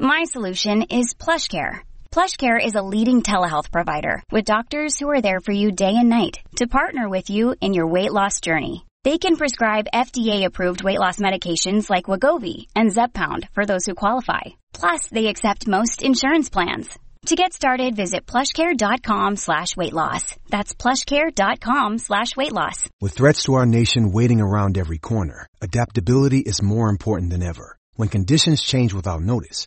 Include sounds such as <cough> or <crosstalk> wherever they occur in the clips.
My solution is PlushCare. PlushCare is a leading telehealth provider with doctors who are there for you day and night to partner with you in your weight loss journey. They can prescribe FDA-approved weight loss medications like Wegovy and Zepbound for those who qualify. Plus, they accept most insurance plans. To get started, visit plushcare.com slash weight loss. That's plushcare.com slash weight loss. With threats to our nation waiting around every corner, adaptability is more important than ever. When conditions change without notice,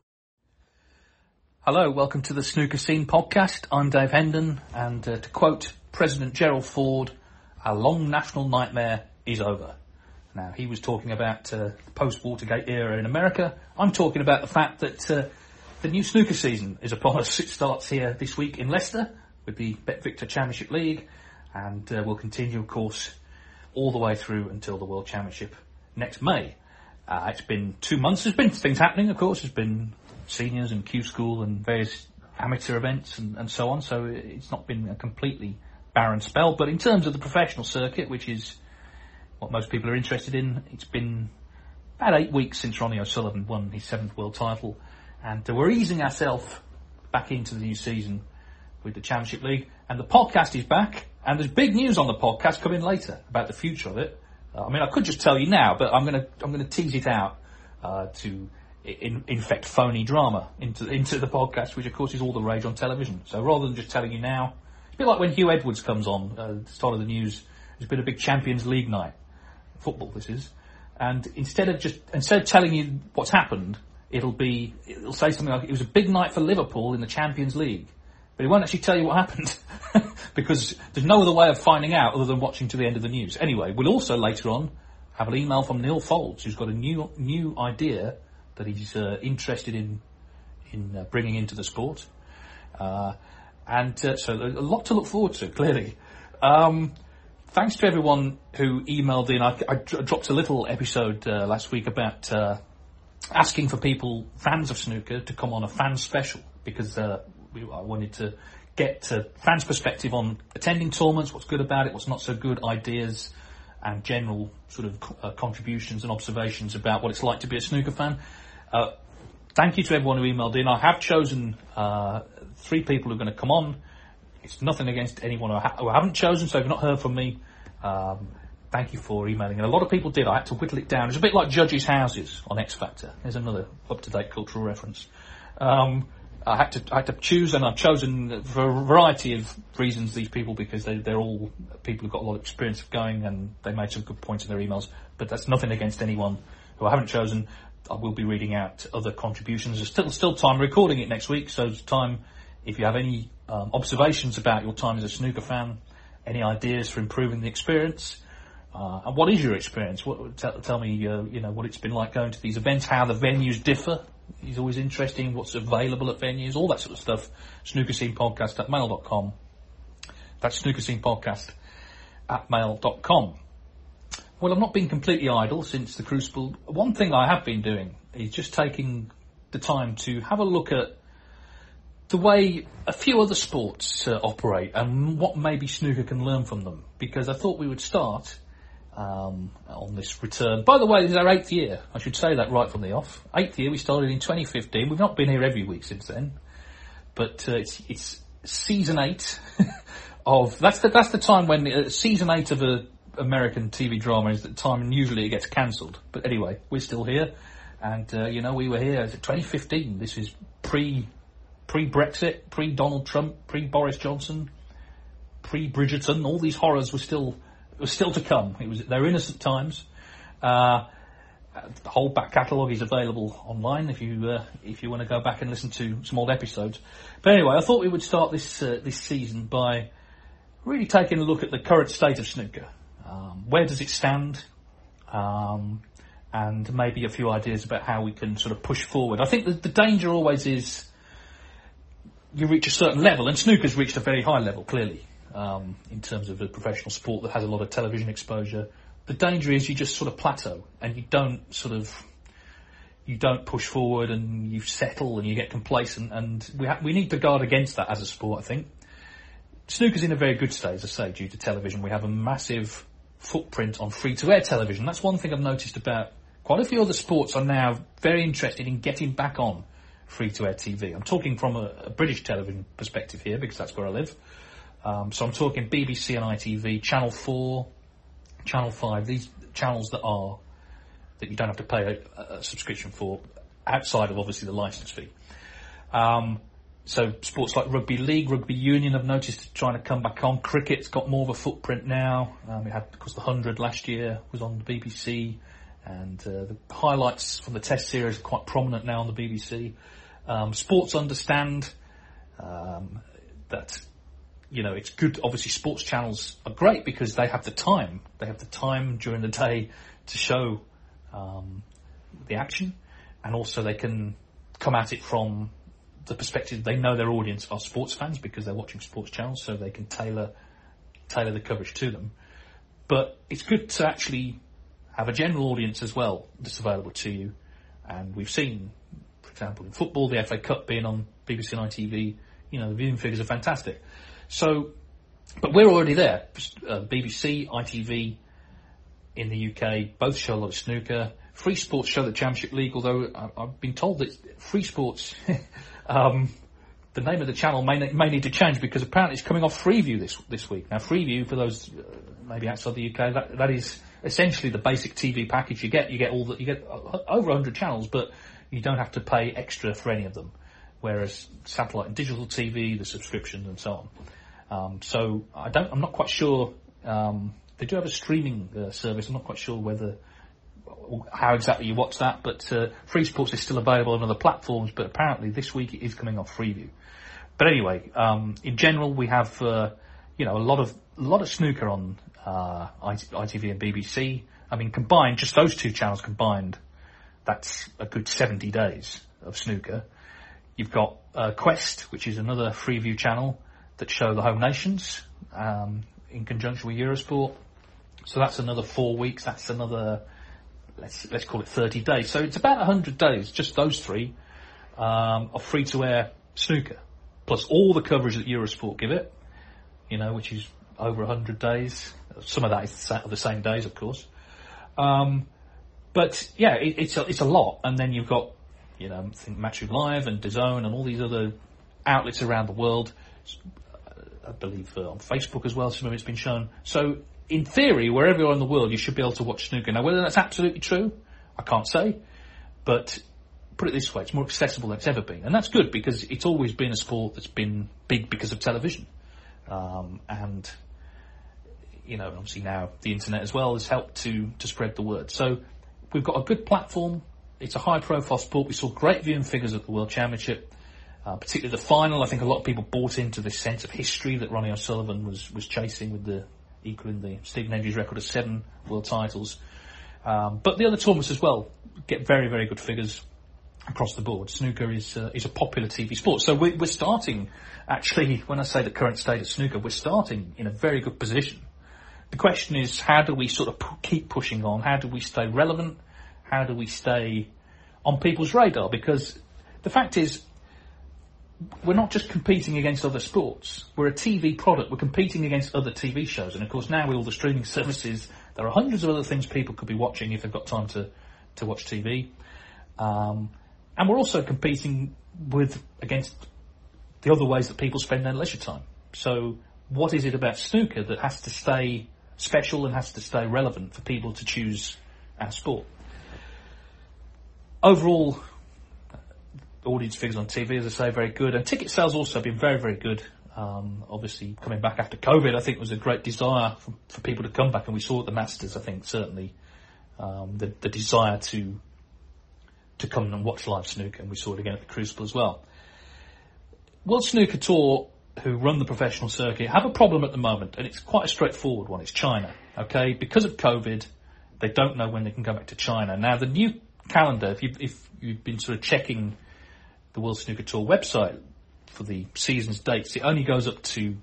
Hello, welcome to the Snooker Scene podcast. I'm Dave Hendon, and uh, to quote President Gerald Ford, "A long national nightmare is over." Now, he was talking about uh, the post-Watergate era in America. I'm talking about the fact that uh, the new snooker season is upon us. It starts here this week in Leicester with the BetVictor Championship League, and uh, will continue, of course, all the way through until the World Championship next May. Uh, it's been two months. There's been things happening, of course. There's been seniors and Q School and various amateur events and, and so on. So it's not been a completely barren spell. But in terms of the professional circuit, which is what most people are interested in, it's been about eight weeks since Ronnie O'Sullivan won his seventh world title, and uh, we're easing ourselves back into the new season with the Championship League. And the podcast is back, and there's big news on the podcast coming later about the future of it. Uh, I mean, I could just tell you now, but I'm gonna I'm gonna tease it out uh, to in, infect phony drama into into the podcast, which of course is all the rage on television. So rather than just telling you now, it's a bit like when Huw Edwards comes on uh, the start of the news. There's been a big Champions League night, football this is, and instead of just instead of telling you what's happened, it'll be it'll say something like it was a big night for Liverpool in the Champions League, but it won't actually tell you what happened <laughs> because there's no other way of finding out other than watching to the end of the news. Anyway, we'll also later on have an email from Neil Folds, who's got a new new idea that he's uh, interested in in uh, bringing into the sport, uh, and uh, so a lot to look forward to. Clearly, um, thanks to everyone who emailed in. I, I dropped a little episode uh, last week about asking for people, fans of snooker, to come on a fan special because we, I wanted to get fans' perspective on attending tournaments, what's good about it, what's not so good, ideas and general sort of uh, contributions and observations about what it's like to be a snooker fan. Uh, thank you to everyone who emailed in. I have chosen uh, three people who are going to come on. It's nothing against anyone who, ha- who I haven't chosen, so if you've not heard from me, um, thank you for emailing. And a lot of people did. I had to whittle it down. It's a bit like Judges' Houses on X Factor. There's another up-to-date cultural reference. Um, I had to I had to choose, and I've chosen for a variety of reasons these people because they they're all people who've got a lot of experience of going, and they made some good points in their emails. But that's nothing against anyone who I haven't chosen. I will be reading out other contributions. There's still still time recording it next week, so time if you have any um, observations about your time as a snooker fan, any ideas for improving the experience. Uh, and what is your experience? What, tell, tell me, uh, you know, what it's been like going to these events, how the venues differ is always interesting, what's available at venues, all that sort of stuff. Snooker Scene Podcast at mail.com. That's Snooker Scene Podcast at mail.com. Well, I've not been completely idle since the Crucible. One thing I have been doing is just taking the time to have a look at the way a few other sports uh, operate and what maybe snooker can learn from them. Because I thought we would start um, on this return. By the way, this is our eighth year. I should say that right from the off. Eighth year. We started in 2015. We've not been here every week since then, but uh, it's it's season eight <laughs> of that's the that's the time when uh, season eight of a American TV drama is that time, and usually it gets cancelled. But anyway, we're still here. And uh, you know, we were here. 2015. This is pre pre Brexit, pre Donald Trump, pre Boris Johnson, pre Bridgerton. All these horrors were still were still to come. It was they're innocent times. Uh, the whole back catalogue is available online if you uh, if you want to go back and listen to some old episodes. But anyway, I thought we would start this uh, this season by really taking a look at the current state of snooker. Um, where does it stand? Um, and maybe a few ideas about how we can sort of push forward. I think the, the danger always is you reach a certain level, and snooker's reached a very high level, clearly, um, in terms of a professional sport that has a lot of television exposure the danger is you just sort of plateau and you don't sort of you don't push forward and you settle and you get complacent and we ha- we need to guard against that as a sport. I think snooker's in a very good state, as I say, due to television. We have a massive footprint on free to air television. That's one thing I've noticed about quite a few other sports are now very interested in getting back on free to air TV. I'm talking from a, a, British television perspective here because that's where I live. Um, so I'm talking BBC and ITV, Channel 4, Channel 5, these channels that are, that you don't have to pay a, a subscription for, outside of obviously the license fee. Um, so sports like rugby league, rugby union, I've noticed trying to come back on. Cricket's got more of a footprint now. Um, we had, of course, the hundred last year was on the BBC, and uh, the highlights from the Test series are quite prominent now on the BBC. Um, sports understand um, that you know, it's good. Obviously, sports channels are great because they have the time. They have the time during the day to show um, the action, and also they can come at it from the perspective they know their audience are sports fans because they're watching sports channels, so they can tailor tailor the coverage to them. But it's good to actually have a general audience as well that's available to you. And we've seen, for example, in football, the FA Cup being on BBC and ITV, you know, the viewing figures are fantastic. So, but we're already there. Uh, BBC, ITV in the UK both show a lot of snooker. Free Sports show the Championship League, although I, have been told that Free Sports, <laughs> um, the name of the channel may, may need to change because apparently it's coming off Freeview this this week. Now, Freeview, for those uh, maybe outside the UK, that, that is essentially the basic TV package you get. You get all the, you get over 100 channels, but you don't have to pay extra for any of them. Whereas satellite and digital TV, the subscriptions and so on. Um, so I don't, I'm not quite sure. Um, they do have a streaming uh, service. I'm not quite sure whether how exactly you watch that, but uh, Free Sports is still available on other platforms. But apparently this week it is coming off Freeview. But anyway, um, in general, we have uh, you know a lot of a lot of snooker on uh, ITV and BBC. I mean, combined, just those two channels combined, that's a good 70 days of snooker. You've got uh, Quest, which is another Freeview channel that show the home nations um, in conjunction with Eurosport. So that's another four weeks. That's another let's let's call it 30 days. So it's about 100 days, just those three, um, of free to air snooker, plus all the coverage that Eurosport give it. You know, which is over 100 days. Some of that is the same days, of course. Um, but yeah, it, it's a, it's a lot. And then you've got you know, I think Matchroom Live and DAZN and all these other outlets around the world I believe uh, on Facebook as well. Some of it's been shown. So in theory, wherever you are in the world, you should be able to watch snooker. Now, whether that's absolutely true, I can't say. But put it this way, it's more accessible than it's ever been, and that's good because it's always been a sport that's been big because of television, um, and you know, obviously now the internet as well has helped to to spread the word. So we've got a good platform. It's a high-profile sport. We saw great viewing figures at the World Championship. Uh, particularly the final, I think a lot of people bought into this sense of history that Ronnie O'Sullivan was, was chasing with the equaling the Stephen Hendry's record of seven world titles. Um, but the other tournaments as well get very, very good figures across the board. Snooker is uh, is a popular TV sport. So we're, we're starting, actually, when I say the current state of snooker, we're starting in a very good position. The question is, how do we sort of p- keep pushing on? How do we stay relevant? How do we stay on people's radar? Because the fact is, we're not just competing against other sports. We're a TV product. We're competing against other TV shows. And of course, now with all the streaming services, there are hundreds of other things people could be watching if they've got time to, to watch TV. Um, and we're also competing with against the other ways that people spend their leisure time. So, what is it about snooker that has to stay special and has to stay relevant for people to choose our sport? overall, audience figures on TV, as I say, very good, and ticket sales also have been very, very good. Um, obviously, coming back after COVID, I think was a great desire for, for, people to come back, and we saw at the Masters. I think certainly um, the, the desire to to come and watch live snooker, and we saw it again at the Crucible as well. World Snooker Tour, who run the professional circuit, have a problem at the moment, and it's quite a straightforward one. It's China, okay? Because of COVID, they don't know when they can go back to China. Now, the new calendar, if, you, if you've been sort of checking the World Snooker Tour website for the season's dates, it only goes up to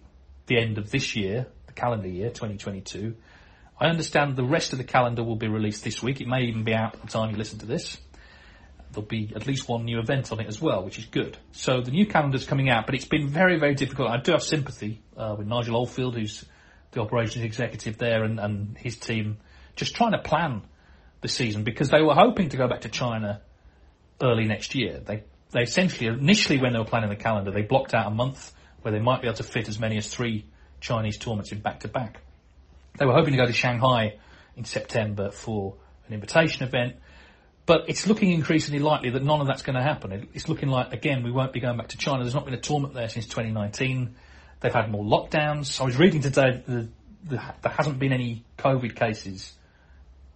the end of this year, the calendar year, 2022. I understand the rest of the calendar will be released this week. It may even be out by the time you listen to this. There'll be at least one new event on it as well, which is good. So the new calendar's coming out, but it's been very, very difficult. I do have sympathy uh, with Nigel Oldfield, who's the operations executive there, and, and his team, just trying to plan the season because they were hoping to go back to China early next year. They they essentially initially when they were planning the calendar, they blocked out a month where they might be able to fit as many as three Chinese tournaments in back to back. They were hoping to go to Shanghai in September for an invitation event, but it's looking increasingly likely that none of that's going to happen. It's looking like again we won't be going back to China. There's not been a tournament there since 2019. They've had more lockdowns. I was reading today that there hasn't been any COVID cases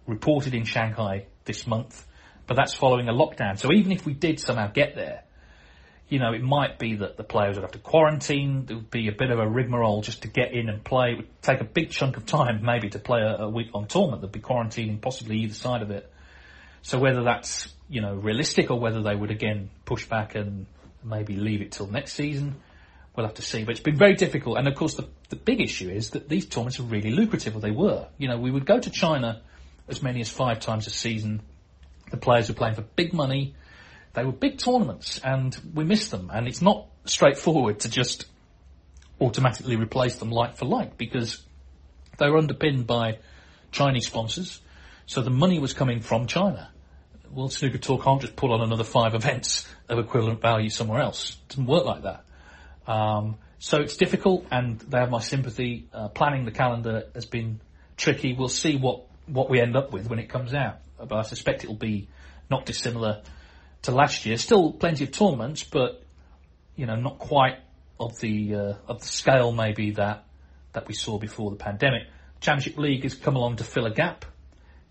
reported in Shanghai this month, but that's following a lockdown. So even if we did somehow get there, you know, it might be that the players would have to quarantine. There would be a bit of a rigmarole just to get in and play. It would take a big chunk of time <laughs> maybe to play a, a week-long tournament. There'd be quarantining possibly either side of it. So whether that's, you know, realistic or whether they would again push back and maybe leave it till next season, we'll have to see. But it's been very difficult. And of course the, the big issue is that these tournaments are really lucrative, or they were. You know, we would go to China as many as five times a season. The players were playing for big money. They were big tournaments and we missed them. And it's not straightforward to just automatically replace them like for like because they were underpinned by Chinese sponsors. So the money was coming from China. World Snooker Tour can't just pull on another five events of equivalent value somewhere else. It doesn't work like that. Um, so it's difficult and they have my sympathy. Uh, planning the calendar has been tricky. We'll see what what we end up with when it comes out. But I suspect it'll be not dissimilar to last year. Still plenty of tournaments, but you know, not quite of the uh, of the scale maybe that that we saw before the pandemic. Championship League has come along to fill a gap.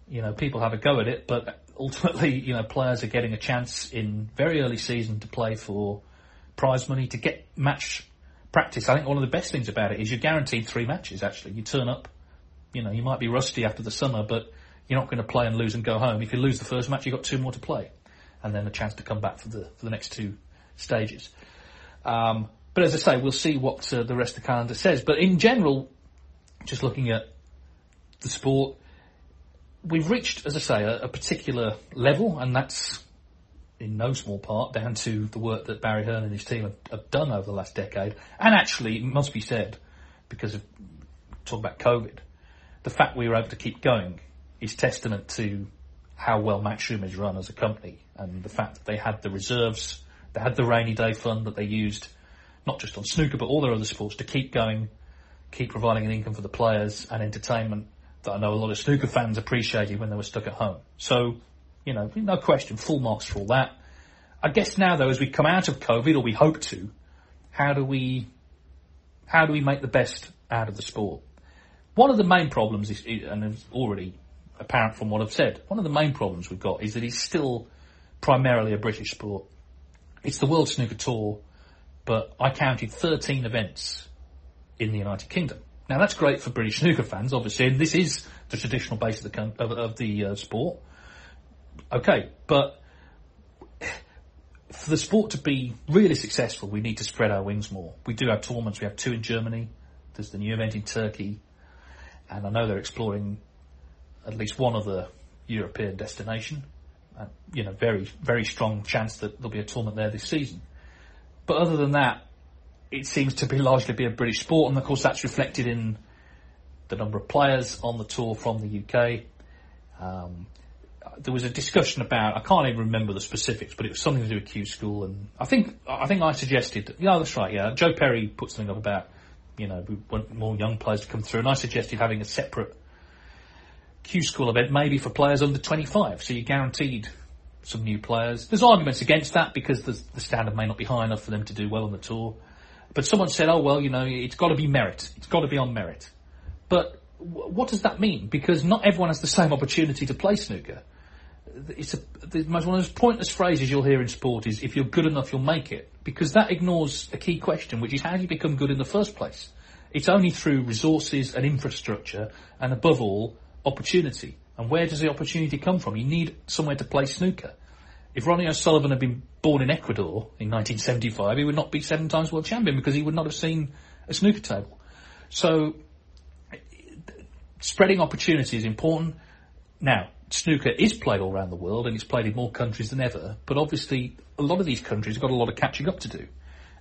You know, people have a go at it, but ultimately, <laughs> you know, players are getting a chance in very early season to play for prize money to get match practice. I think one of the best things about it is you're guaranteed three matches. Actually, you turn up you know, you might be rusty after the summer, but you're not going to play and lose and go home. If you lose the first match, you've got two more to play, and then a chance to come back for the for the next two stages. Um, but as I say, we'll see what uh, the rest of the calendar says. But in general, just looking at the sport, we've reached, as I say, a, a particular level, and that's in no small part down to the work that Barry Hearn and his team have, have done over the last decade. And actually, it must be said, because of talk about COVID, the fact we were able to keep going is testament to how well Matchroom is run as a company and the fact that they had the reserves, they had the rainy day fund that they used not just on snooker but all their other sports to keep going, keep providing an income for the players and entertainment that I know a lot of snooker fans appreciated when they were stuck at home. So, you know, no question, full marks for all that. I guess now though, as we come out of COVID, or we hope to, how do we, how do we make the best out of the sport? One of the main problems is, and it's already apparent from what I've said, one of the main problems we've got is that it's still primarily a British sport. It's the World Snooker Tour, but I counted 13 events in the United Kingdom. Now that's great for British snooker fans, obviously, and this is the traditional base of the of, of the uh, sport. Okay, but for the sport to be really successful, we need to spread our wings more. We do have tournaments. We have two in Germany. There's the new event in Turkey and I know they're exploring at least one other European destination. Uh, you know, very very strong chance that there'll be a tournament there this season. But other than that, it seems to be largely be a British sport, and of course that's reflected in the number of players on the tour from the UK. Um, there was a discussion about I can't even remember the specifics, but it was something to do with Q School, and I think I think I suggested, yeah, that's right, yeah. Joe Perry put something up about you know, we want more young players to come through. And I suggested having a separate Q School event, maybe for players under 25. So you're guaranteed some new players. There's arguments against that because the, the standard may not be high enough for them to do well on the tour. But someone said, oh well, you know, it's got to be merit. It's got to be on merit. But w- what does that mean? Because not everyone has the same opportunity to play snooker. It's a, the most, one of those pointless phrases you'll hear in sport is, if you're good enough, you'll make it. Because that ignores a key question, which is how do you become good in the first place? It's only through resources and infrastructure, and above all, opportunity. And where does the opportunity come from? You need somewhere to play snooker. If Ronnie O'Sullivan had been born in Ecuador in 1975, he would not be seven times world champion because he would not have seen a snooker table. So, spreading opportunity is important. Now, snooker is played all around the world and it's played in more countries than ever, but obviously a lot of these countries have got a lot of catching up to do.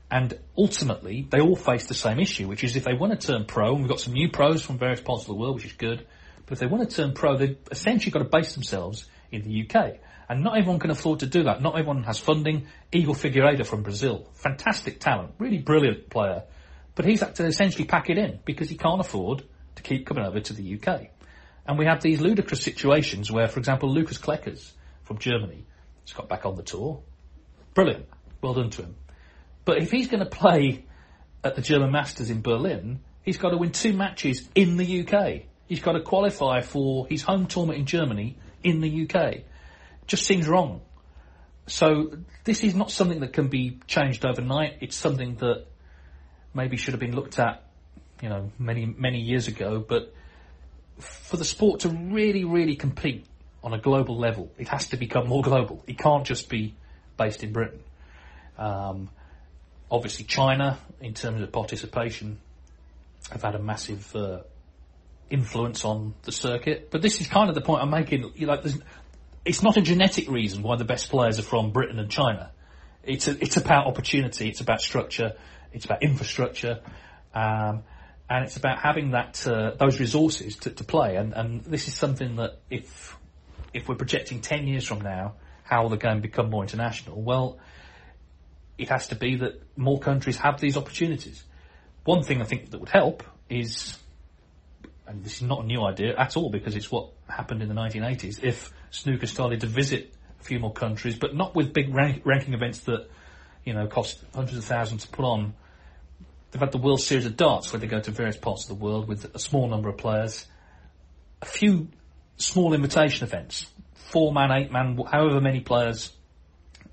And ultimately, they all face the same issue, which is if they want to turn pro, and we've got some new pros from various parts of the world, which is good, but if they want to turn pro, they've essentially got to base themselves in the UK. And not everyone can afford to do that. Not everyone has funding. Igor Figueiredo from Brazil, fantastic talent, really brilliant player, but he's had to essentially pack it in because he can't afford to keep coming over to the UK. And we have these ludicrous situations where, for example, Lukas Kleckers from Germany has got back on the tour. Brilliant. Well done to him. But if he's going to play at the German Masters in Berlin, he's got to win two matches in the UK. He's got to qualify for his home tournament in Germany in the UK. Just seems wrong. So this is not something that can be changed overnight. It's something that maybe should have been looked at, you know, many many years ago. But for the sport to really, really compete on a global level, it has to become more global. It can't just be based in Britain. Um, obviously, China, in terms of participation, have had a massive uh, influence on the circuit. But this is kind of the point I'm making. Like, it's not a genetic reason why the best players are from Britain and China. It's a, it's about opportunity. It's about structure. It's about infrastructure. Um, and it's about having that uh, those resources to, to play. And, and this is something that if if we're projecting ten years from now, how will the game become more international? Well, it has to be that more countries have these opportunities. One thing I think that would help is, and this is not a new idea at all because it's what happened in the 1980s. If snooker started to visit a few more countries, but not with big rank, ranking events that you know cost hundreds of thousands to put on They've had the World Series of Darts where they go to various parts of the world with a small number of players. A few small invitation events, four man, eight man, however many players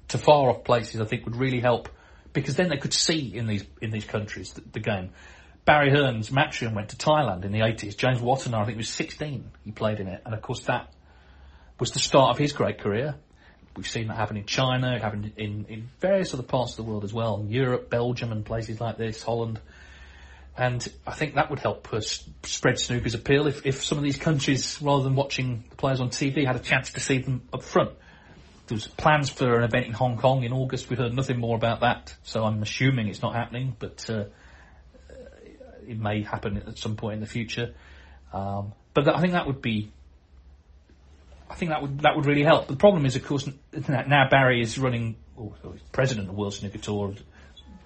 to far off places, I think would really help because then they could see in these in these countries the, the game. Barry Hearn's Matchroom went to Thailand in the 80s. James Wattana, I think, he was 16. He played in it, and of course that was the start of his great career. We've seen that happen in China, it happened in, in various other parts of the world as well, Europe, Belgium and places like this, Holland. And I think that would help spread snooker's appeal if, if some of these countries, rather than watching the players on TV, had a chance to see them up front. There was plans for an event in Hong Kong in August. We've heard nothing more about that, so I'm assuming it's not happening, but uh, it may happen at some point in the future. Um, but I think that would be I think that would that would really help. The problem is, of course, now Barry is running, oh, president of World Snooker Tour.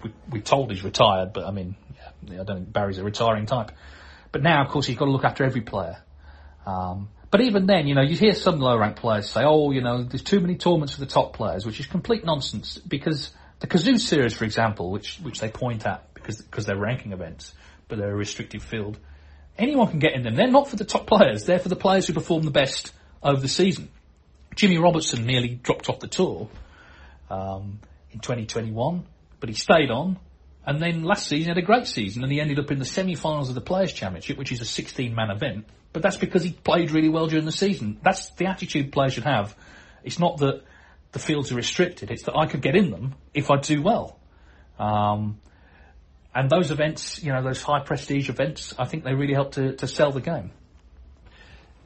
We, we told he's retired, but I mean, yeah, I don't think Barry's a retiring type. But now, of course, he's got to look after every player. Um, but even then, you know, you hear some low-ranked players say, "Oh, you know, there's too many tournaments for the top players," which is complete nonsense. Because the Cazoo Series, for example, which which they point at because because they're ranking events, but they're a restricted field, anyone can get in them. They're not for the top players; they're for the players who perform the best over the season. Jimmy Robertson nearly dropped off the tour um, in 2021, but he stayed on. And then last season had a great season, and he ended up in the semi-finals of the Players' Championship, which is a 16-man event. But that's because he played really well during the season. That's the attitude players should have. It's not that the fields are restricted; it's that I could get in them if I do well. Um, and those events, you know, those high prestige events, I think they really help to, to sell the game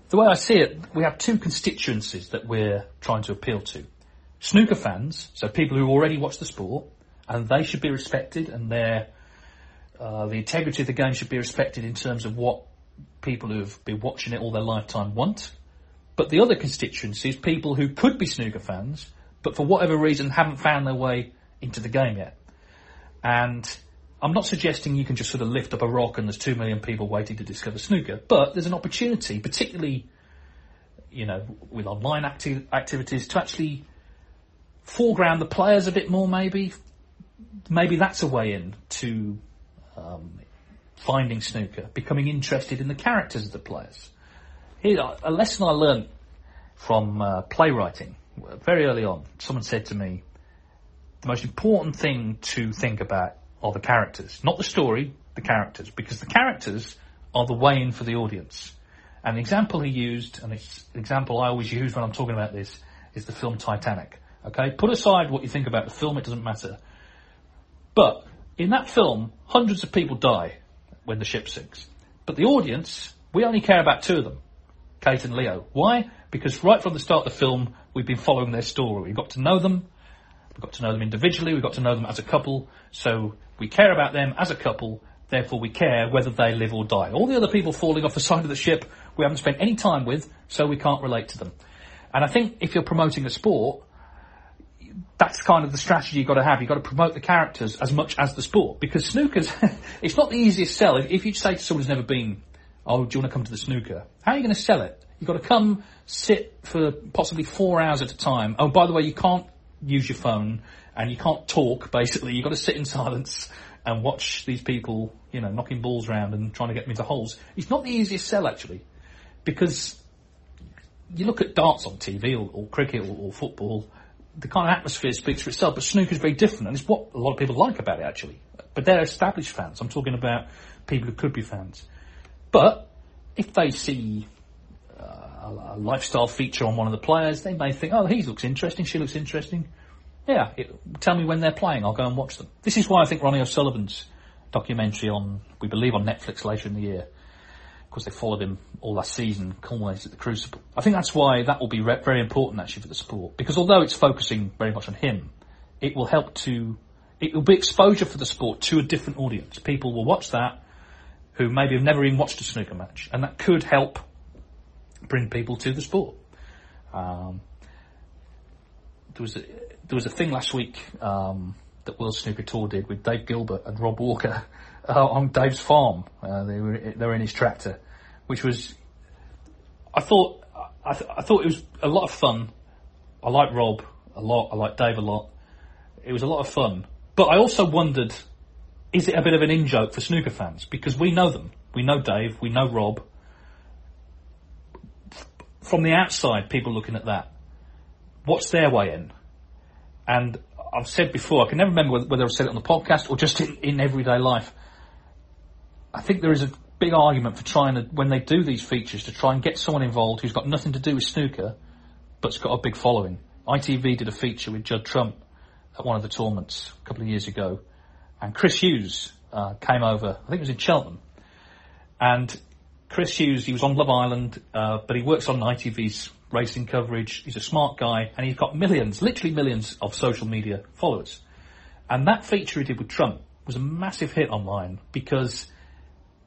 the way I see it, we have two constituencies that we're trying to appeal to. Snooker fans, so people who already watch the sport, and they should be respected, and their uh, the integrity of the game should be respected in terms of what people who've been watching it all their lifetime want. But the other constituency is people who could be snooker fans, but for whatever reason haven't found their way into the game yet. And I'm not suggesting you can just sort of lift up a rock and there's two million people waiting to discover snooker, but there's an opportunity, particularly, you know, with online acti- activities, to actually foreground the players a bit more, maybe. Maybe that's a way in to um, finding snooker, becoming interested in the characters of the players. Here, a lesson I learned from uh, playwriting very early on. Someone said to me, the most important thing to think about are the characters, not the story, the characters, because the characters are the way in for the audience. And the example he used, the example I always use when I'm talking about this, is the film Titanic. Okay, put aside what you think about the film; it doesn't matter. But in that film, hundreds of people die when the ship sinks. But the audience, we only care about two of them, Kate and Leo. Why? Because right from the start of the film, we've been following their story. We've got to know them. We got to know them individually. We've got to know them as a couple. So we care about them as a couple. Therefore, we care whether they live or die. All the other people falling off the <laughs> side of the ship, we haven't spent any time with, so we can't relate to them. And I think if you're promoting a sport, that's kind of the strategy you've got to have. You've got to promote the characters as much as the sport. Because snooker's, <laughs> it's not the easiest sell. If, if you say to someone who's never been, oh, do you want to come to the snooker? How are you going to sell it? You've got to come, sit for possibly four hours at a time. Oh, by the way, you can't use your phone and you can't talk, basically. You've got to sit in <laughs> silence and watch these people, you know, knocking balls around and trying to get them into holes. It's not the easiest sell, actually. Because you look at darts on TV or, or cricket or, or football, the kind of atmosphere speaks for itself, but snooker is very different, and it's what a lot of people like about it, actually. But they're established fans. I'm talking about people who could be fans. But if they see uh, a lifestyle feature on one of the players, they may think, oh, he looks interesting, she looks interesting. Yeah, it, tell me when they're playing, I'll go and watch them. This is why I think Ronnie O'Sullivan's documentary on, we believe on Netflix later in the year, because they followed him all last season, culminated at the Crucible. I think that's why that will be re- very important actually for the sport, because although it's focusing very much on him, it will help to, it will be exposure for the sport to a different audience. People will watch that who maybe have never even watched a snooker match, and that could help bring people to the sport. Um, there was a, there was a thing last week um, that World Snooker Tour did with Dave Gilbert and Rob Walker <laughs> uh, on Dave's farm. Uh, they were they were in his tractor, which was I thought I, th- I thought it was a lot of fun. I like Rob a lot. I like Dave a lot. It was a lot of fun, but I also wondered, is it a bit of an in joke for snooker fans because we know them. We know Dave. We know Rob. From the outside, people looking at that, what's their way in? And I've said before, I can never remember whether, I've said it on the podcast or just in, in everyday life. I think there is a big argument for trying to, when they do these features, to try and get someone involved who's got nothing to do with snooker, but's got a big following. ITV did a feature with Judd Trump at one of the tournaments a couple of years ago, and Chris Hughes uh, came over. I think it was in Cheltenham, and Chris Hughes, he was on Love Island, uh, but he works on ITV's racing coverage. He's a smart guy, and he's got millions, literally millions of social media followers. And that feature he did with Trump was a massive hit online because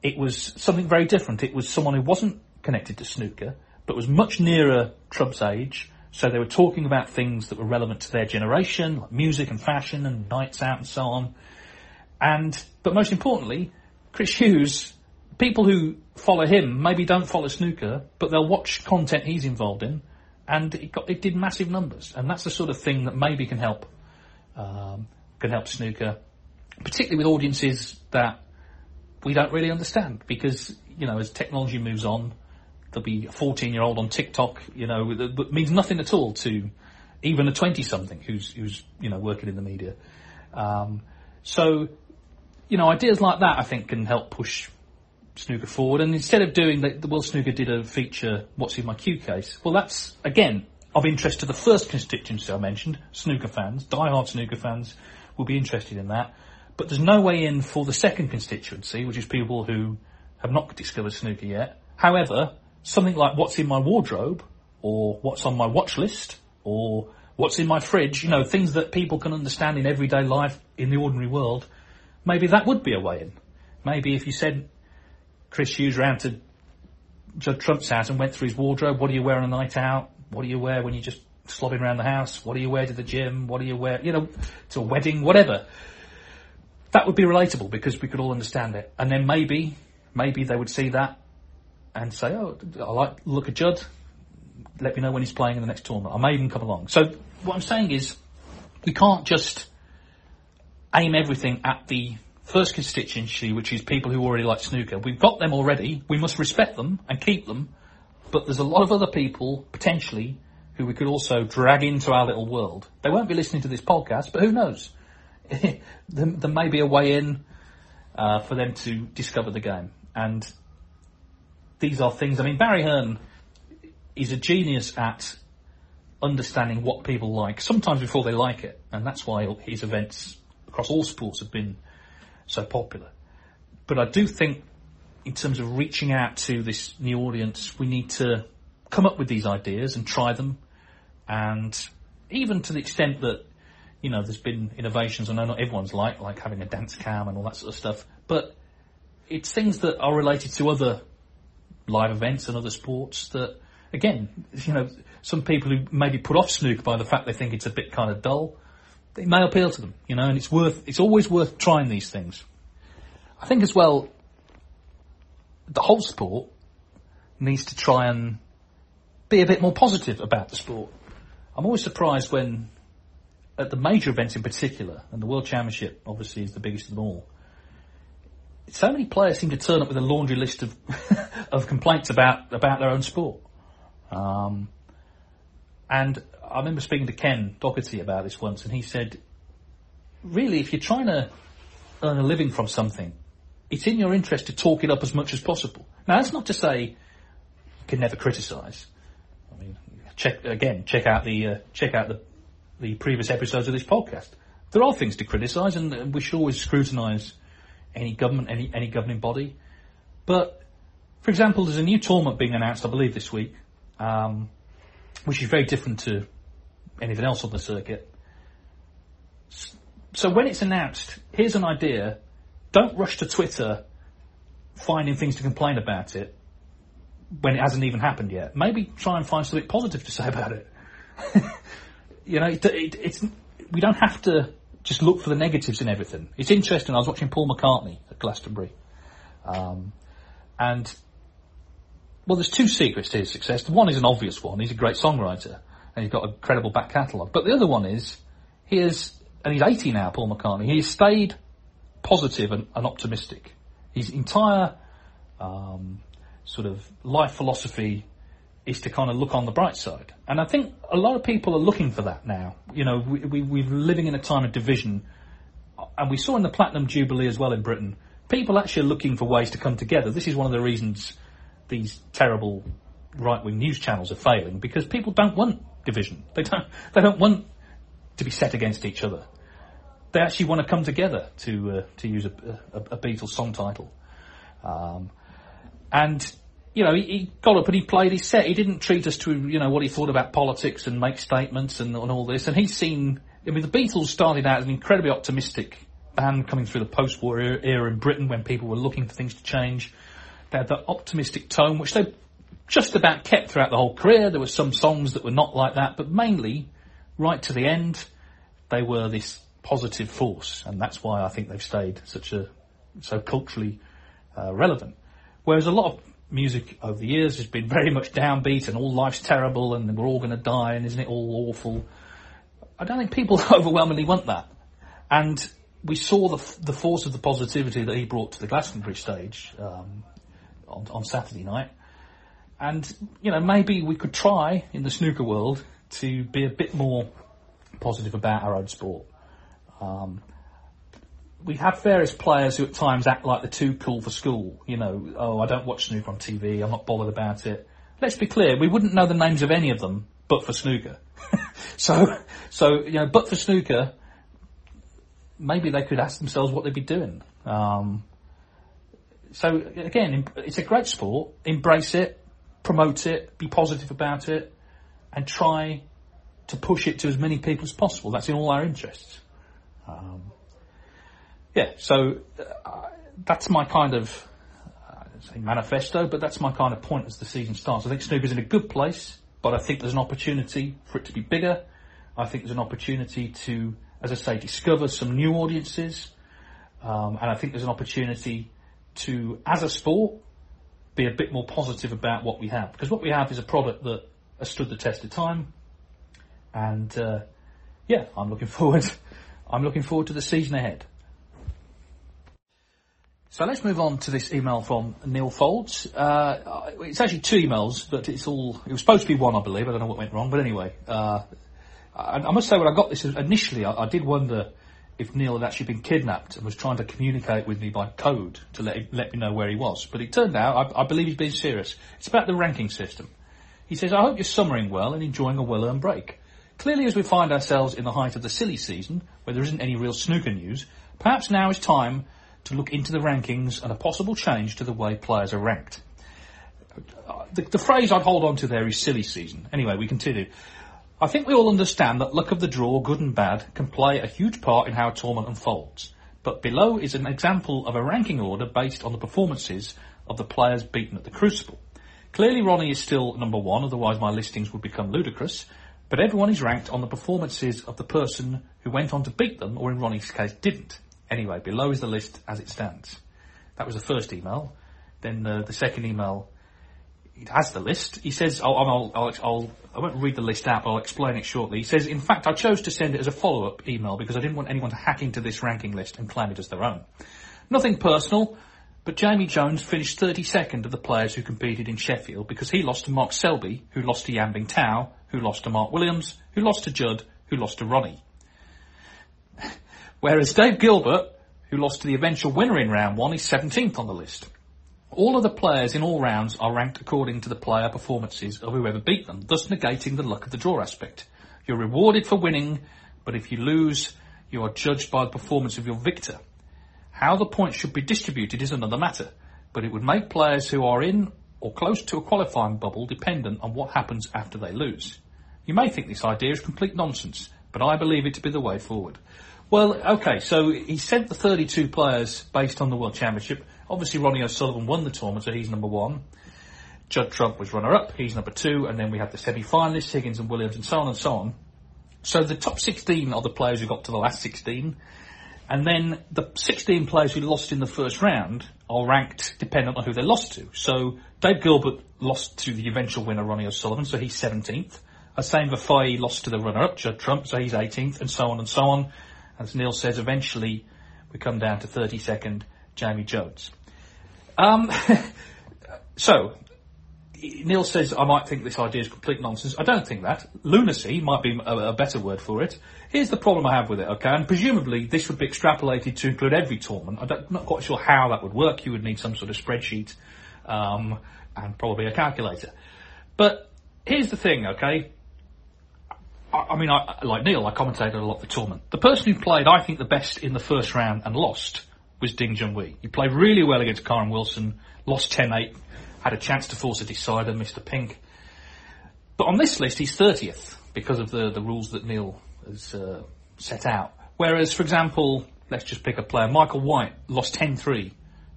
it was something very different. It was someone who wasn't connected to snooker, but was much nearer Trump's age. So they were talking about things that were relevant to their generation, like music and fashion and nights out and so on. And, but most importantly, Chris Hughes, people who follow him maybe don't follow snooker, but they'll watch content he's involved in, and it, got, it did massive numbers. And that's the sort of thing that maybe can help, um, can help snooker, particularly with audiences that we don't really understand because, you know, as technology moves on, there'll be a 14 year old on TikTok, you know, that means nothing at all to even a 20 something who's, who's, you know, working in the media. Um, so, you know, ideas like that I think can help push snooker forward. And instead of doing the, the World Snooker did a feature, what's in my cue case? Well, that's, again, of interest to the first constituency I mentioned, snooker fans, die-hard snooker fans will be interested in that. But there's no way in for the second constituency, which is people who have not discovered snooker yet. However, something like what's in my wardrobe, or what's on my watch list, or what's in my fridge, you know, things that people can understand in everyday life in the ordinary world, maybe that would be a way in. Maybe if you said Chris Hughes round to Judd Trump's house and went through his wardrobe, what do you wear on a night out? What do you wear when you're just slobbing around the house? What do you wear to the gym? What do you wear, you know, to a wedding, whatever that would be relatable because we could all understand it. And then maybe, maybe they would see that and say, "Oh, I like look at Judd. Let me know when he's playing in the next tournament. I may even come along." So what I'm saying is, we can't just aim everything at the first constituency, which is people who already like snooker. We've got them already. We must respect them and keep them. But there's a lot of other people, potentially, who we could also drag into our little world. They won't be listening to this podcast, but who knows? <laughs> there, there, may be a way in uh, for them to discover the game. And these are things, I mean, Barry Hearn is a genius at understanding what people like, sometimes before they like it. And that's why his events across all sports have been so popular. But I do think, in terms of reaching out to this new audience, we need to come up with these ideas and try them. And even to the extent that, you know, there's been innovations, I know not everyone's like, like having a dance cam and all that sort of stuff, but it's things that are related to other live events and other sports that, again, you know, some people who maybe put off snooker by the fact they think it's a bit kind of dull, it may appeal to them, you know, and it's worth, it's always worth trying these things. I think as well, the whole sport needs to try and be a bit more positive about the sport. I'm always surprised when, at the major events in particular, and the World Championship obviously is the biggest of them all, so many players seem to turn up with a laundry list of <laughs> of complaints about about their own sport. Um, and I remember speaking to Ken Doherty about this once, and he said, "Really, if you're trying to earn a living from something, it's in your interest to talk it up as much as possible." Now, that's not to say you can never criticise. I mean, check again, check out the uh, check out the the previous episodes of this podcast. There are things to criticise, and we should always scrutinise any government, any any governing body. But, for example, there's a new tournament being announced, I believe, this week, um, which is very different to anything else on the circuit. So when it's announced, here's an idea. Don't rush to Twitter finding things to complain about it when it hasn't even happened yet. Maybe try and find something positive to say about it. <laughs> you know, it, it, it's we don't have to just look for the negatives in everything. It's interesting. I was watching Paul McCartney at Glastonbury, um, and well, there's two secrets to his success. One is an obvious one. He's a great songwriter and he's got a credible back catalogue. But the other one is he is, and he's 80 now, Paul McCartney. He has stayed positive and, and optimistic. His entire um, sort of life philosophy is to kind of look on the bright side. And I think a lot of people are looking for that now. You know, we, we, we're living in a time of division, and we saw in the Platinum Jubilee as well in Britain, people actually are looking for ways to come together. This is one of the reasons these terrible right-wing news channels are failing, because people don't want division. They don't, they don't want to be set against each other. They actually want to come together, to, uh, to use a, a, a Beatles song title. Um, and you know, he, he, got up and he played his set. He didn't treat us to, you know, what he thought about politics and make statements and, and all this. And he's seen, I mean, the Beatles started out as an incredibly optimistic band coming through the post-war era, era in Britain when people were looking for things to change. They had that optimistic tone, which they just about kept throughout the whole career. There were some songs that were not like that, but mainly, right to the end, they were this positive force, and that's why I think they've stayed such a so culturally uh, relevant. Whereas a lot of music over the years has been <laughs> very much downbeat and all life's terrible and we're all going to die and isn't it all awful? I don't think people <laughs> overwhelmingly want that. And we saw the, the force of the positivity that he brought to the Glastonbury stage um, on, on Saturday night. And, you know, maybe we could try in the snooker world to be a bit more positive about our own sport. Um, we have various players who at times act like they're too cool for school. You know, oh, I don't watch snooker on TV. I'm not bothered about it. Let's be clear, we wouldn't know the names of any of them, but for snooker. <laughs> so, so you know, but for snooker, maybe they could ask themselves what they'd be doing. Um, so again, it's a great sport. Embrace it, promote it, be positive about it, and try to push it to as many people as possible. That's in all our interests. Um, yeah, so uh, that's my kind of say manifesto, but that's my kind of point as the season starts. I think snooker's in a good place, but I think there's an opportunity for it to be bigger. I think there's an opportunity to, as I say, discover some new audiences, um, and I think there's an opportunity to, as a sport, be a bit more positive about what we have. Because what we have is a product that has stood the test of time, and uh, yeah, I'm looking <laughs> forward. I'm looking forward to the season ahead. So let's move on to this email from Neil Folds. Uh, it's actually two emails, but it's all. It was supposed to be one, I believe. I don't know what went wrong, but anyway, uh, I, I, must say when I got this initially, I, I, did wonder if Neil had actually been kidnapped and was trying to communicate with me by code to let let me know where he was. But it turned out, I, I believe he's being serious. It's about the ranking system. He says, "I hope you're summering well and enjoying a well-earned break." Clearly, as we find ourselves in the height of the silly season, where there isn't any real snooker news, perhaps now is time to look into the rankings and a possible change to the way players are ranked. Uh, the, the phrase I'd hold on to there is silly season. Anyway, we continue. I think we all understand that luck of the draw, good and bad, can play a huge part in how a tournament unfolds. But below is an example of a ranking order based on the performances of the players beaten at the Crucible. Clearly Ronnie is still number one, otherwise my listings would become ludicrous, but everyone is ranked on the performances of the person who went on to beat them, or in Ronnie's case, didn't. Anyway, below is the list as it stands. That was the first email. Then uh, the second email, it has the list. He says, I'll, I'll, I'll, I'll, I won't read the list out, but I'll explain it shortly. He says, in fact, I chose to send it as a follow-up email because I didn't want anyone to hack into this ranking list and claim it as their own. Nothing personal, but Jamie Jones finished 32nd of the players who competed in Sheffield because he lost to Mark Selby, who lost to Yan Bingtao, who lost to Mark Williams, who lost to Judd, who lost to Ronnie. <laughs> Whereas Dave Gilbert, who lost to the eventual winner in round one, is 17th on the list. All of the players in all rounds are ranked according to the player performances of whoever beat them, thus negating the luck of the draw aspect. You're rewarded for winning, but if you lose, you are judged by the performance of your victor. How the points should be distributed is another matter, but it would make players who are in or close to a qualifying bubble dependent on what happens after they lose. You may think this idea is complete nonsense, but I believe it to be the way forward. Well, okay, so he sent the 32 players based on the World Championship. Obviously, Ronnie O'Sullivan won the tournament, so he's number one. Judd Trump was runner-up, he's number two, and then we have the semi-finalists, Higgins and Williams, and so on and so on. So the top 16 are the players who got to the last 16, and then the 16 players who lost in the first round are ranked dependent on who they lost to. So Dave Gilbert lost to the eventual winner, Ronnie O'Sullivan, so he's 17th. Hossein Vafaei lost to the runner-up, Judd Trump, so he's 18th, and so on and so on. As Neil says, eventually we come down to 32nd, Jamie Jones. Um, <laughs> so, Neil says I might think this idea is complete nonsense. I don't think that. Lunacy might be a, a, better word for it. Here's the problem I have with it, okay? And presumably this would be extrapolated to include every tournament. I'm not quite sure how that would work. You would need some sort of spreadsheet um, and probably a calculator. But here's the thing, okay? I, I mean, I, like Neil, I commentated a lot the tournament. The person who played, I think, the best in the first round and lost was Ding Junhui. He played really well against Kyren Wilson, lost 10-8, had a chance to force a decider, Mr. Pink. But on this list, he's 30th because of the, the rules that Neil has uh, set out. Whereas, for example, let's just pick a player. Michael White lost 10-3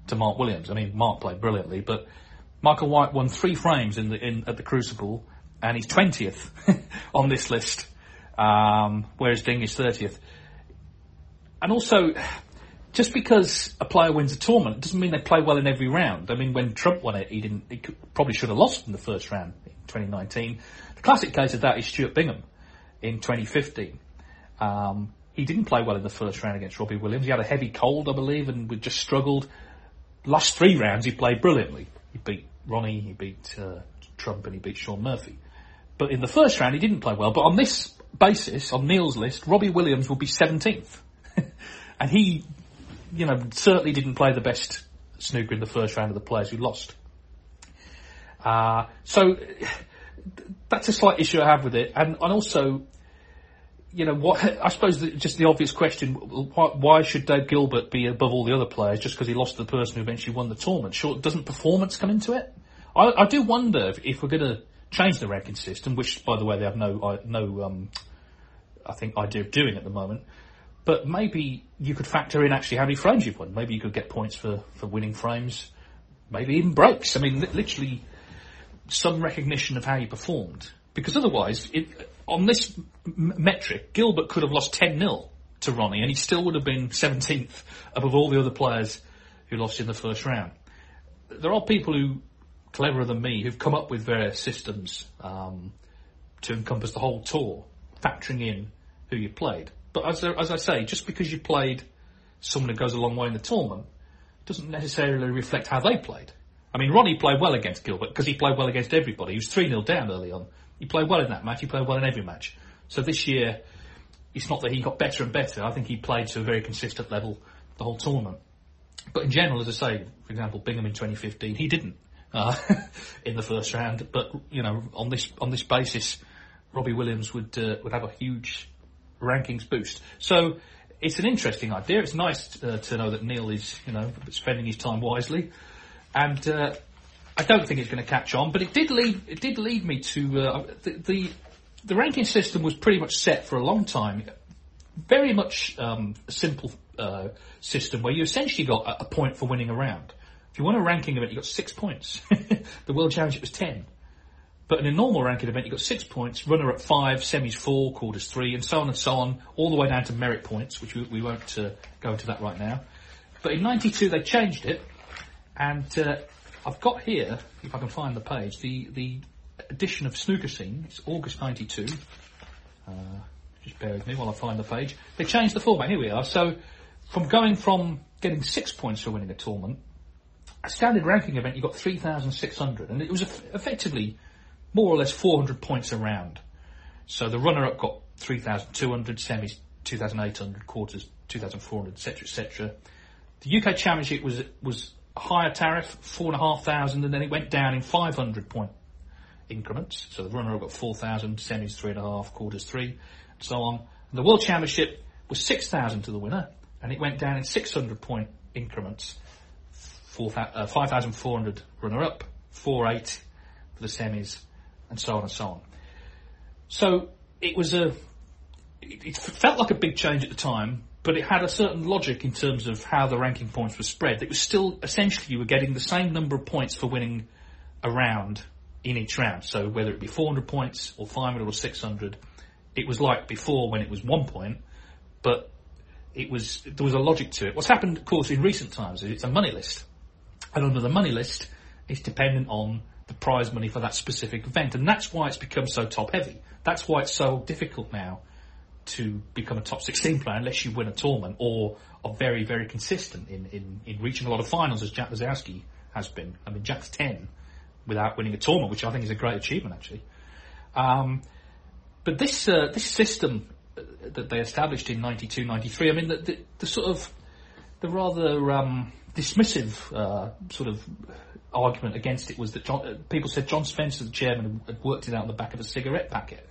to Mark Williams. I mean, Mark played brilliantly, but Michael White won three frames in the in at the Crucible, and he's 20th <laughs> on this list, um, whereas Ding is 30th. And also, just because a player wins a tournament doesn't mean they play well in every round. I mean, when Trump won it, he didn't. He could, probably should have lost in the first round in 2019. The classic case of that is Stuart Bingham in 2015. Um, he didn't play well in the first round against Robbie Williams. He had a heavy cold, I believe, and we just struggled. Last three rounds, he played brilliantly. He beat Ronnie, he beat uh, Trump, and he beat Shaun Murphy. But in the first round, he didn't play well. But on this basis, on Neil's list, Robbie Williams will be 17th. <laughs> and he you know, certainly didn't play the best snooker in the first round of the players who lost. Uh, so <sighs> that's a slight issue I have with it, and, and also, you know, what <laughs> I suppose the, just the obvious question: why, why, should Dave Gilbert be above all the other players just because he lost to the person who eventually won the tournament? Sure, doesn't performance come into it? I, I do wonder if, if we're going to change the ranking system, which, by the way, they have no no um, I think idea of doing at the moment. But maybe you could factor in actually how many frames you've won. Maybe you could get points for, for winning frames. Maybe even breaks. I mean, li- literally some recognition of how you performed. Because otherwise, it, on this m- metric, Gilbert could have lost 10-0 to Ronnie and he still would have been 17th above all the other players who lost in the first round. There are people who, cleverer than me, who've come up with various systems um, to encompass the whole tour, factoring in who you played. But as, as I say, just because you played someone who goes a long way in the tournament doesn't necessarily reflect how they played. I mean, Ronnie played well against Gilbert because he played well against everybody. He was 3 0 down early on. He played well in that match. He played well in every match. So this year, it's not that he got better and better. I think he played to a very consistent level the whole tournament. But in general, as I say, for example, Bingham in 2015, he didn't uh, <laughs> in the first round. But you know, on this on this basis, Robbie Williams would uh, would have a huge rankings boost. So it's an interesting idea. It's nice uh, to know that Neil is you know spending his time wisely, and uh, I don't think it's going to catch on. But it did lead it did lead me to uh, the, the the ranking system was pretty much set for a long time. Very much um, a simple uh, system where you essentially got a, a, point for winning a round. If you won a ranking event, you got six points. <laughs> the World Championship was ten. But in a normal ranking event, you've got six points, runner at five, semis four, quarters three, and so on and so on, all the way down to merit points, which we, we won't uh, go into that right now. But in 92, they changed it, and uh, I've got here, if I can find the page, the, the edition of Snooker Scene. It's August 92. Uh, just bear with me while I find the page. They changed the format. Here we are. So from going from getting six points for winning a tournament, a standard ranking event, you got 3,600. And it was effectively more or less 400 points around. So the runner-up got 3,200, semis 2,800, quarters 2,400, etc., etc. The UK Championship was was higher tariff, four and a half thousand, and then it went down in 500 point increments. So the runner-up got 4,000, semis three and a half, quarters three, and so on. And the World Championship was 6,000 to the winner, and it went down in 600 point increments. 4, uh, 5,400 runner-up, 4-8 for the semis, and so on and so on. So it was a, it, felt like a big change at the time, but it had a certain logic in terms of how the ranking points were spread. It was still essentially you were getting the same number of points for winning a round in each round. So whether it be 400 points or 500 or 600, it was like before when it was one point, but it was there was a logic to it. What's happened, of course, in recent times is it's a money list, and under the money list, it's dependent on the prize money for that specific event, and that's why it's become so top heavy. That's why it's so difficult now to become a top 16 player unless you win a tournament or are very, very consistent in, in, in reaching a lot of finals as Jack Lisowski has been. I mean, Jack's 10 without winning a tournament, which I think is a great achievement actually. Um, but this, uh, this system that they established in 92, 93, I mean, the, the, the sort of, the rather, um, dismissive, uh, sort of argument against it was that John, uh, people said John Spencer, the chairman, had worked it out on the back of a cigarette packet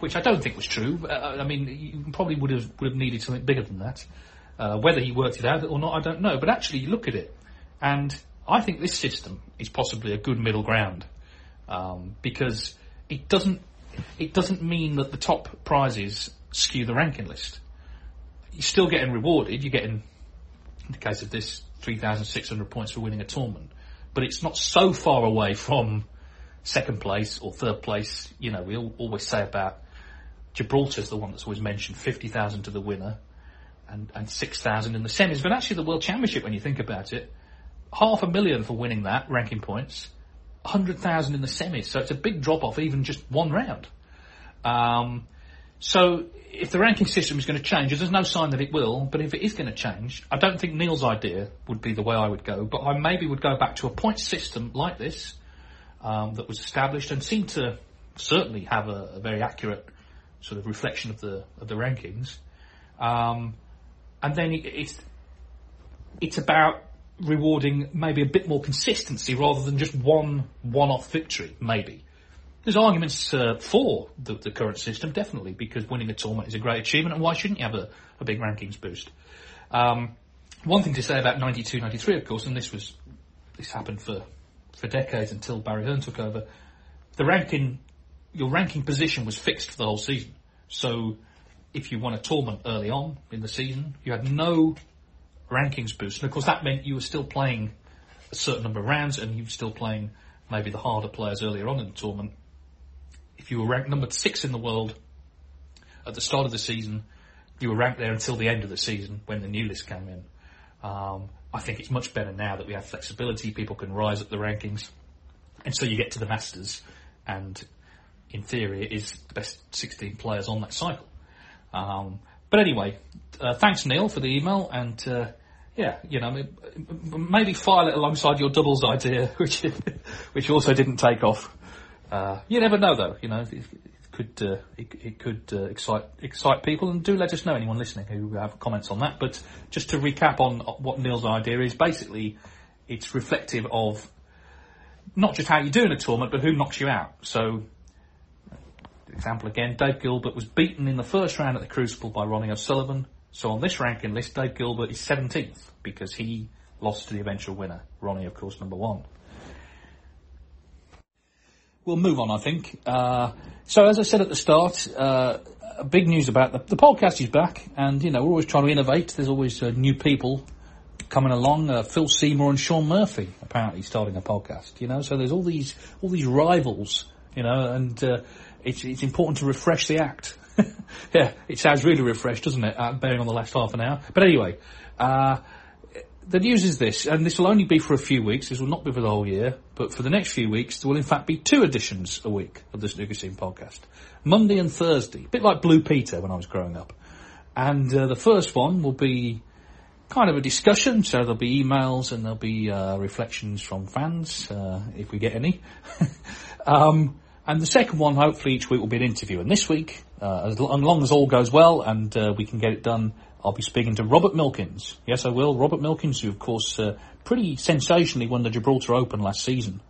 which I don't think was true. Uh, I mean, you probably would have would have needed something bigger than that. Uh, whether he worked it out or not, I don't know. But actually, you look at it, and I think this system is possibly a good middle ground um, because it doesn't it doesn't mean that the top prizes skew the ranking list. You're still getting rewarded. You're getting, in the case of this, 3,600 points for winning a tournament, but it's not so far away from second place or third place. You know, we always say about Gibraltar's the one that's always mentioned, 50,000 to the winner and, and 6,000 in the semis. But actually the World Championship, when you think about it, half a million for winning that, ranking points, 100,000 in the semis. So it's a big drop off even just one round. Um, so if the ranking system is going to change, there's no sign that it will, but if it is going to change, I don't think Neil's idea would be the way I would go, but I maybe would go back to a point system like this, um, that was established and seemed to certainly have a, a very accurate sort of reflection of the of the rankings. Um, and then it, it's it's about rewarding maybe a bit more consistency rather than just one one-off victory. Maybe there's arguments uh, for the, the, current system, definitely, because winning a tournament is a great achievement, and why shouldn't you have a, a big rankings boost? Um, one thing to say about 92, 93, of course, and this was this happened for for decades until Barry Hearn took over. The ranking your ranking position was fixed for the whole season. So if you won a tournament early on in the season, you had no rankings boost. And of course that meant you were still playing a certain number of rounds and you were still playing maybe the harder players earlier on in the tournament. If you were ranked number six in the world at the start of the season, you were ranked there until the end of the season when the new list came in. Um, I think it's much better now that we have flexibility. People can rise up the rankings. And so you get to the Masters and in theory, it is the best 16 players on that cycle. Um, but anyway, uh, thanks Neil for the email, and uh, yeah, you know, maybe file it alongside your doubles idea, <laughs> which which also didn't take off. Uh, you never know, though. You know, it, could uh, it, it, could uh, excite excite people, and do let us know anyone listening who have comments on that. But just to recap on what Neil's idea is, basically, it's reflective of not just how you do in a tournament, but who knocks you out. So, example again, Dave Gilbert was beaten in the first round at the Crucible by Ronnie O'Sullivan. So on this ranking list, Dave Gilbert is 17th because he lost to the eventual winner, Ronnie, of course, number one. We'll move on, I think. Uh, so as I said at the start, uh, big news about the, the, podcast is back, and you know we're always trying to innovate. There's always uh, new people coming along. Uh, Phil Seymour and Shaun Murphy apparently starting a podcast. You know, so there's all these all these rivals. You know, and uh, it's it's important to refresh the act. <laughs> yeah, it sounds really refreshed, doesn't it? Uh, bearing on the last half an hour. But anyway, uh, the news is this, and this will only be for a few weeks. This will not be for the whole year, but for the next few weeks, there will in fact be two editions a week of the Snooker Scene podcast, Monday and Thursday, a bit like Blue Peter when I was growing up. And uh, the first one will be kind of a discussion, so there'll be emails and there'll be uh, reflections from fans, uh, if we get any. <laughs> um, and the second one, hopefully each week will be an interview. And this week, uh, as long as all goes well and uh, we can get it done, I'll be speaking to Robert Milkins. Yes, I will. Robert Milkins, who of course uh, pretty sensationally won the Gibraltar Open last season.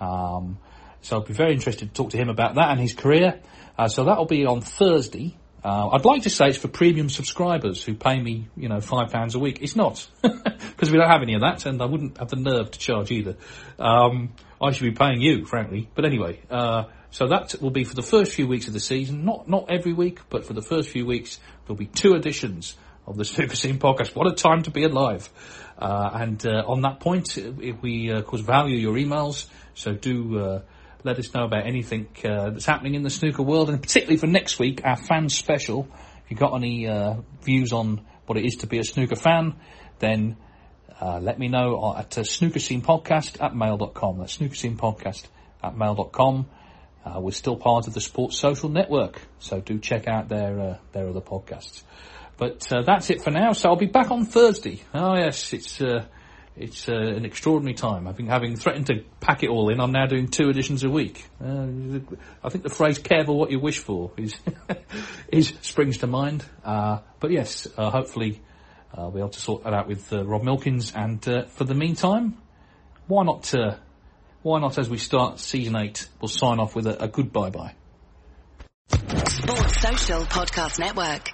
Um, so I'll be very interested to talk to him about that and his career. Uh, so that'll be on Thursday. Uh, I'd like to say it's for premium subscribers who pay me, you know, five pounds a week. It's not, <laughs> because we don't have any of that, and I wouldn't have the nerve to charge either. Um, I should be paying you, frankly. But anyway, uh, so that will be for the first few weeks of the season. Not not every week, but for the first few weeks, there'll be two editions of the <laughs> Snooker Scene podcast. What a time to be alive! Uh, and uh, on that point, we uh, of course value your emails, so do uh, let us know about anything uh, that's happening in the snooker world, and particularly for next week, our fan special. If you've got any uh, views on what it is to be a snooker fan, then let me know at uh, snookerscenepodcast at mail.com. That's snookerscenepodcast at mail.com. Uh, we're still part of the Sports Social Network, so do check out their their other podcasts. But uh, that's it for now. So I'll be back on Thursday. Oh yes, it's uh, it's uh, an extraordinary time. I've been having threatened to pack it all in, I'm now doing two editions a week. Uh, I think the phrase "careful what you wish for" is <laughs> is springs to mind. but yes, hopefully I'll be able to sort that out with Rob Milkins. And for the meantime, why not? why not, as we start season eight, we'll sign off with a, a good bye bye. Sports Social Podcast Network.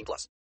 18 plus.